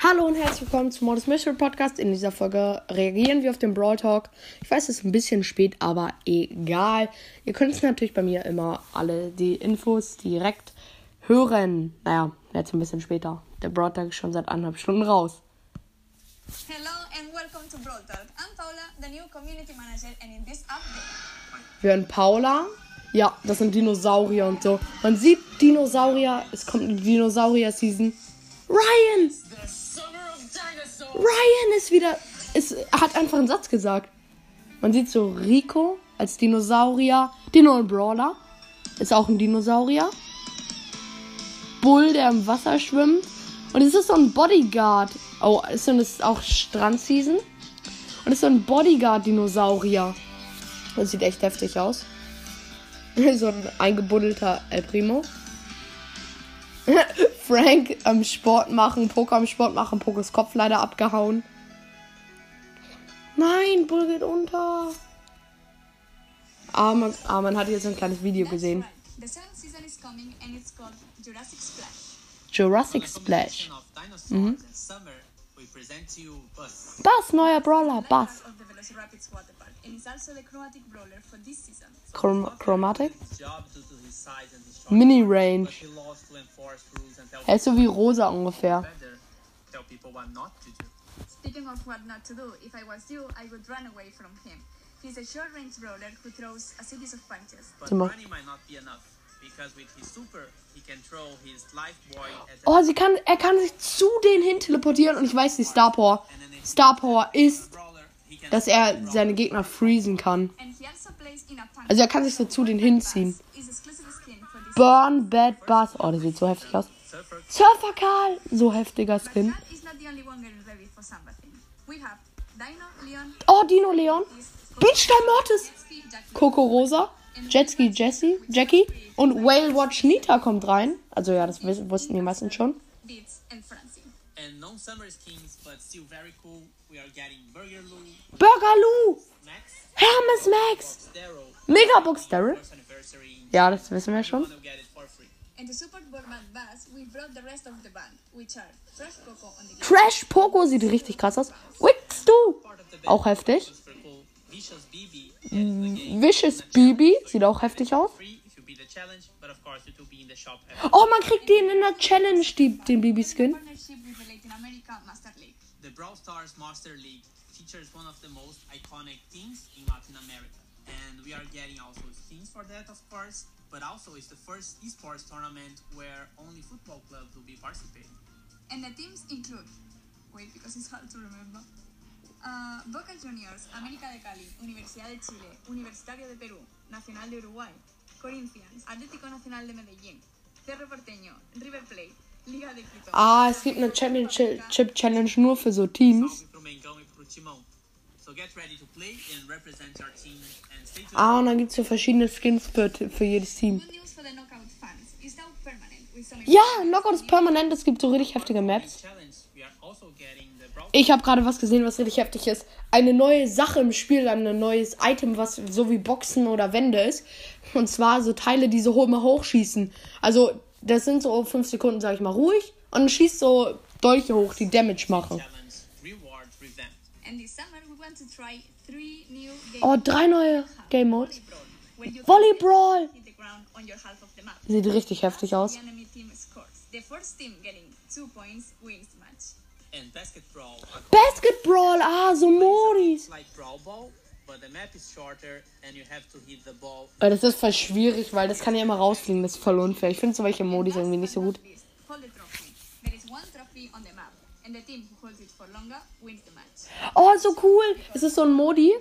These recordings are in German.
Hallo und herzlich willkommen zum Modus Mystery Podcast. In dieser Folge reagieren wir auf den Brawl Talk. Ich weiß, es ist ein bisschen spät, aber egal. Ihr könnt es natürlich bei mir immer alle die Infos direkt hören. Naja, jetzt ein bisschen später. Der Brawl Talk ist schon seit anderthalb Stunden raus. Hello and welcome to Brawl Talk. I'm Paula, the new community manager, and in this update, Wir hören Paula. Ja, das sind Dinosaurier und so. Man sieht Dinosaurier. Es kommt eine Dinosaurier-Season. Ryan! Ryan ist wieder. Ist, hat einfach einen Satz gesagt. Man sieht so Rico als Dinosaurier. Dino und Brawler. Ist auch ein Dinosaurier. Bull, der im Wasser schwimmt. Und es ist so ein Bodyguard. Oh, ist, und es ist auch Strandseason. Und ist so ein Bodyguard-Dinosaurier. Das sieht echt heftig aus. so ein eingebuddelter El Primo. Frank am Sport machen, Poker am Sport machen, Pokers Kopf leider abgehauen. Nein, Bull geht unter. Ah, man, ah, man hat jetzt ein kleines Video gesehen. right. The seventh season is coming and it's called Jurassic Splash. Jurassic Splash. of dinosaurs and summer, we present to you Buzz. Bass, neuer Brawler, Bass. Of the Velociraptors water park and is also the chromatic brawler for this season. Chrom Chromatic. His job due to his size and his short Mini but Range. he loves to enforce rules and tell Er ist so wie Rosa ungefähr. Speaking of what not to do, if I was you, I would run away from him. He's a short range brawler who throws a series of punches. But Zum Beispiel- running might not be enough because with his super, he can throw his life boy at Oh, sie kann, er kann sich zu denen hin teleportieren und ich weiß, die Star Power. Star Power ist, dass er seine Gegner freezen kann. Also. Also er kann sich so zu denen hinziehen. Burn Bad Bass. Oh, der sieht so heftig aus. surfer Surfer Karl. So heftiger Skin. Oh, Dino Leon. Beachstyle Mortis. Coco Rosa. Jetski Jessie. Jackie. Und Whale Watch Nita kommt rein. Also ja, das wussten die meisten schon. Beats, and Francie. and non-summer skins, but still very cool. We are getting Burger Lou, Hermes Max. Megabox Daryl. Ja, das wissen wir schon. And to support Borman Bass, we brought the rest of the band, which are Fresh Coco on the guitar, Trash Poco sieht richtig krass aus. Wix du. Auch heftig. Cool. Vicious Bibi. Sieht auch heftig aus. free if you beat the challenge, but of course it will be in the shop. after. Oh, man kriegt den in der Challenge, die, den Bibi-Skin. the Brawl Stars Master League features one of the most iconic teams in Latin America, and we are getting also skins for that, of course. But also, it's the first esports tournament where only football clubs will be participating. And the teams include, wait, because it's hard to remember. Uh, Boca Juniors, América de Cali, Universidad de Chile, Universitario de Perú, Nacional de Uruguay, Corinthians, Atlético Nacional de Medellín, Cerro Porteño, River Plate, Liga de Quito. Ah, es gibt eine Championship Challenge nur für so Teams. Ah, und dann gibt es so verschiedene Skins für, für jedes Team. Good news for the knockout fans. Ja, Knockout ist permanent. Es gibt so richtig heftige Maps. Ich habe gerade was gesehen, was richtig heftig ist. Eine neue Sache im Spiel, ein neues Item, was so wie Boxen oder Wände ist. Und zwar so Teile, die so hoch- immer hochschießen. Also, das sind so fünf Sekunden, sag ich mal, ruhig. Und dann schießt so Dolche hoch, die Damage machen. Oh, drei neue Game Modes. Volley Brawl. Hit the ground on your half of the map. Sieht richtig heftig aus. The enemy team scores. The first team getting two points wins the match. And Basket Brawl, a Basket Brawl, ah, so Modis. like Brawl Ball, but the map is shorter and you have to hit the ball. Aber das ist voll schwierig, weil das kann ja immer rausfliegen. Das ist voll unfair. Ich finde solche Modis irgendwie nicht so gut. And the team who holds it for longer wins the match. Oh, so cool. Es ist so ein Modi.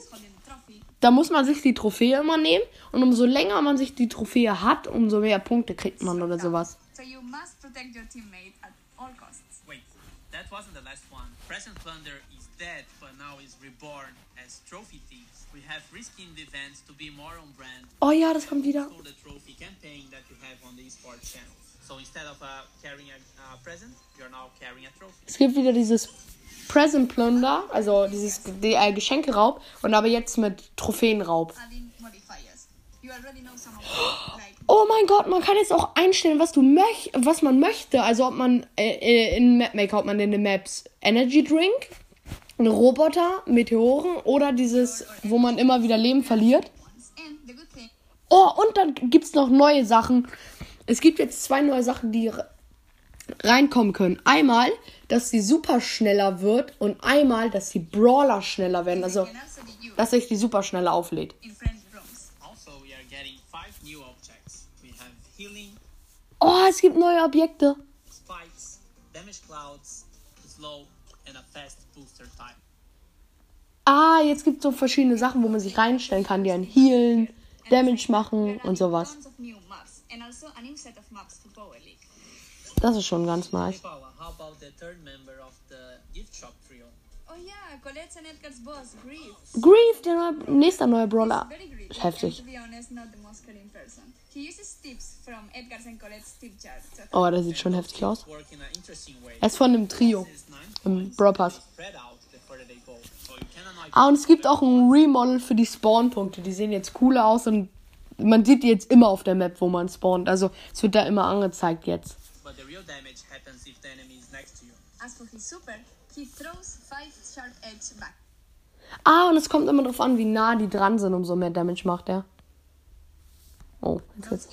Da muss man sich die Trophäe immer nehmen. Und umso länger man sich die Trophäe hat, umso mehr Punkte kriegt man oder sowas. so you must protect your teammate at all costs. Wait, that wasn't the last one. Present Thunder is dead, but now is reborn as Trophy Thieves. We have reskinned the events to be more on brand. Oh ja, das kommt wieder. The trophy campaign that you have on the esports channel. So instead of uh, carrying a uh, present, you're now carrying a trophy. Es gibt wieder dieses Present Plunder, also dieses die, äh, Geschenkeraub und aber jetzt mit Trophäenraub. Oh mein Gott, man kann jetzt auch einstellen, was du möch was man möchte. Also ob man äh, äh, in Mapmaker, ob man in den Maps Energy Drink, einen Roboter, Meteoren oder dieses, wo man immer wieder Leben verliert. Oh, und dann gibt's noch neue Sachen. Es gibt jetzt zwei neue Sachen, die re- reinkommen können. Einmal, dass sie super schneller wird und einmal, dass die Brawler schneller werden. Also, dass sich die super schneller auflädt. Also, Oh, es gibt neue Objekte. spikes, damage clouds, slow, and a fast booster time. Ah, jetzt gibt's so verschiedene Sachen, wo man sich reinstellen kann, die einen healen, Damage machen und sowas. Also a new set of maps for Power League. Das ist schon ganz nice. Paula, how about the third member of the gift shop trio? Oh yeah, Colette's and Edgar's boss, Grief. Grief, der neue, nächster neue Brawler. Heftig. And to be honest, not the most caring person. He uses tips from Edgar's and Colette's tip chart. to help Oh, der sieht schon heftig aus. Er ist von dem Trio im points, Brawl Pass. Ah, und es gibt auch ein Remodel für die Spawn-Punkte. Die sehen jetzt cooler aus und man sieht die jetzt immer auf der Map, wo man spawnt. Also es wird da immer angezeigt jetzt. but the real damage happens if the enemy is next to you. As for his super, he throws five sharp edge back. Ah, und es kommt immer drauf an, wie nah die dran sind, umso mehr Damage macht er. Oh, jetzt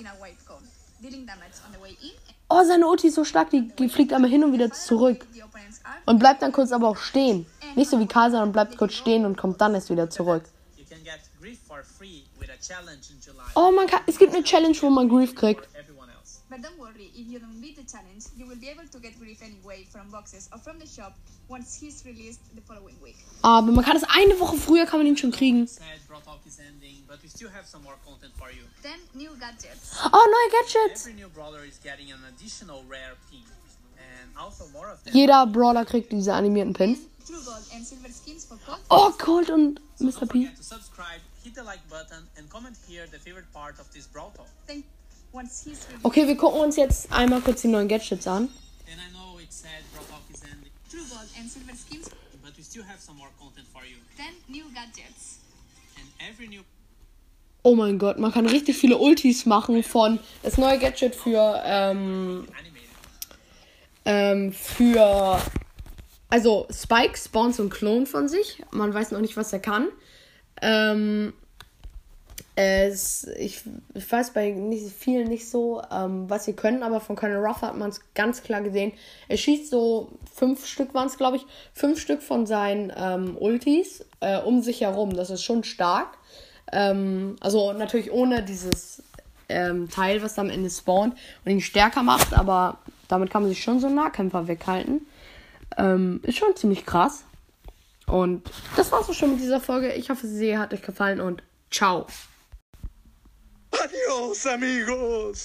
Oh, seine Ulti ist so stark, die, die fliegt einmal hin und wieder zurück. Und bleibt dann kurz aber auch stehen. Nicht so wie Karl, sondern bleibt kurz stehen und kommt dann erst wieder zurück. Oh, man kann, es gibt eine Challenge, wo man Grief kriegt. For everyone else. But don't worry, if you don't beat the challenge, you will be able to get Grief anyway from boxes or from the shop once he's released the following week. Aber man kann es eine Woche früher, kann man ihn schon kriegen. Sad Brawl Talk is ending, but we still have some more content for you. Then new gadgets. Oh, neue Gadgets. Every new brawler is getting an additional rare pin, Jeder Brawler kriegt diese animierten Pins. Oh, Colt und Mr. P. Okay, wir gucken uns jetzt einmal kurz die neuen Gadgets an. Oh mein Gott, man kann richtig viele Ultis machen von das neue Gadget für ähm. Ähm, für also Spike spawnt so ein Klon von sich. Man weiß noch nicht, was er kann. Ähm, es, ich, ich weiß bei nicht, vielen nicht so, ähm, was sie können, aber von Colonel Ruff hat man es ganz klar gesehen. Er schießt so fünf Stück waren es, glaube ich, fünf Stück von seinen ähm, Ultis äh, um sich herum. Das ist schon stark. Ähm, also natürlich ohne dieses ähm, Teil, was am Ende spawnt und ihn stärker macht, aber damit kann man sich schon so einen Nahkämpfer weghalten. Ähm, ist schon ziemlich krass. Und das war's auch schon mit dieser Folge. Ich hoffe, sie hat euch gefallen und ciao. Adiós amigos.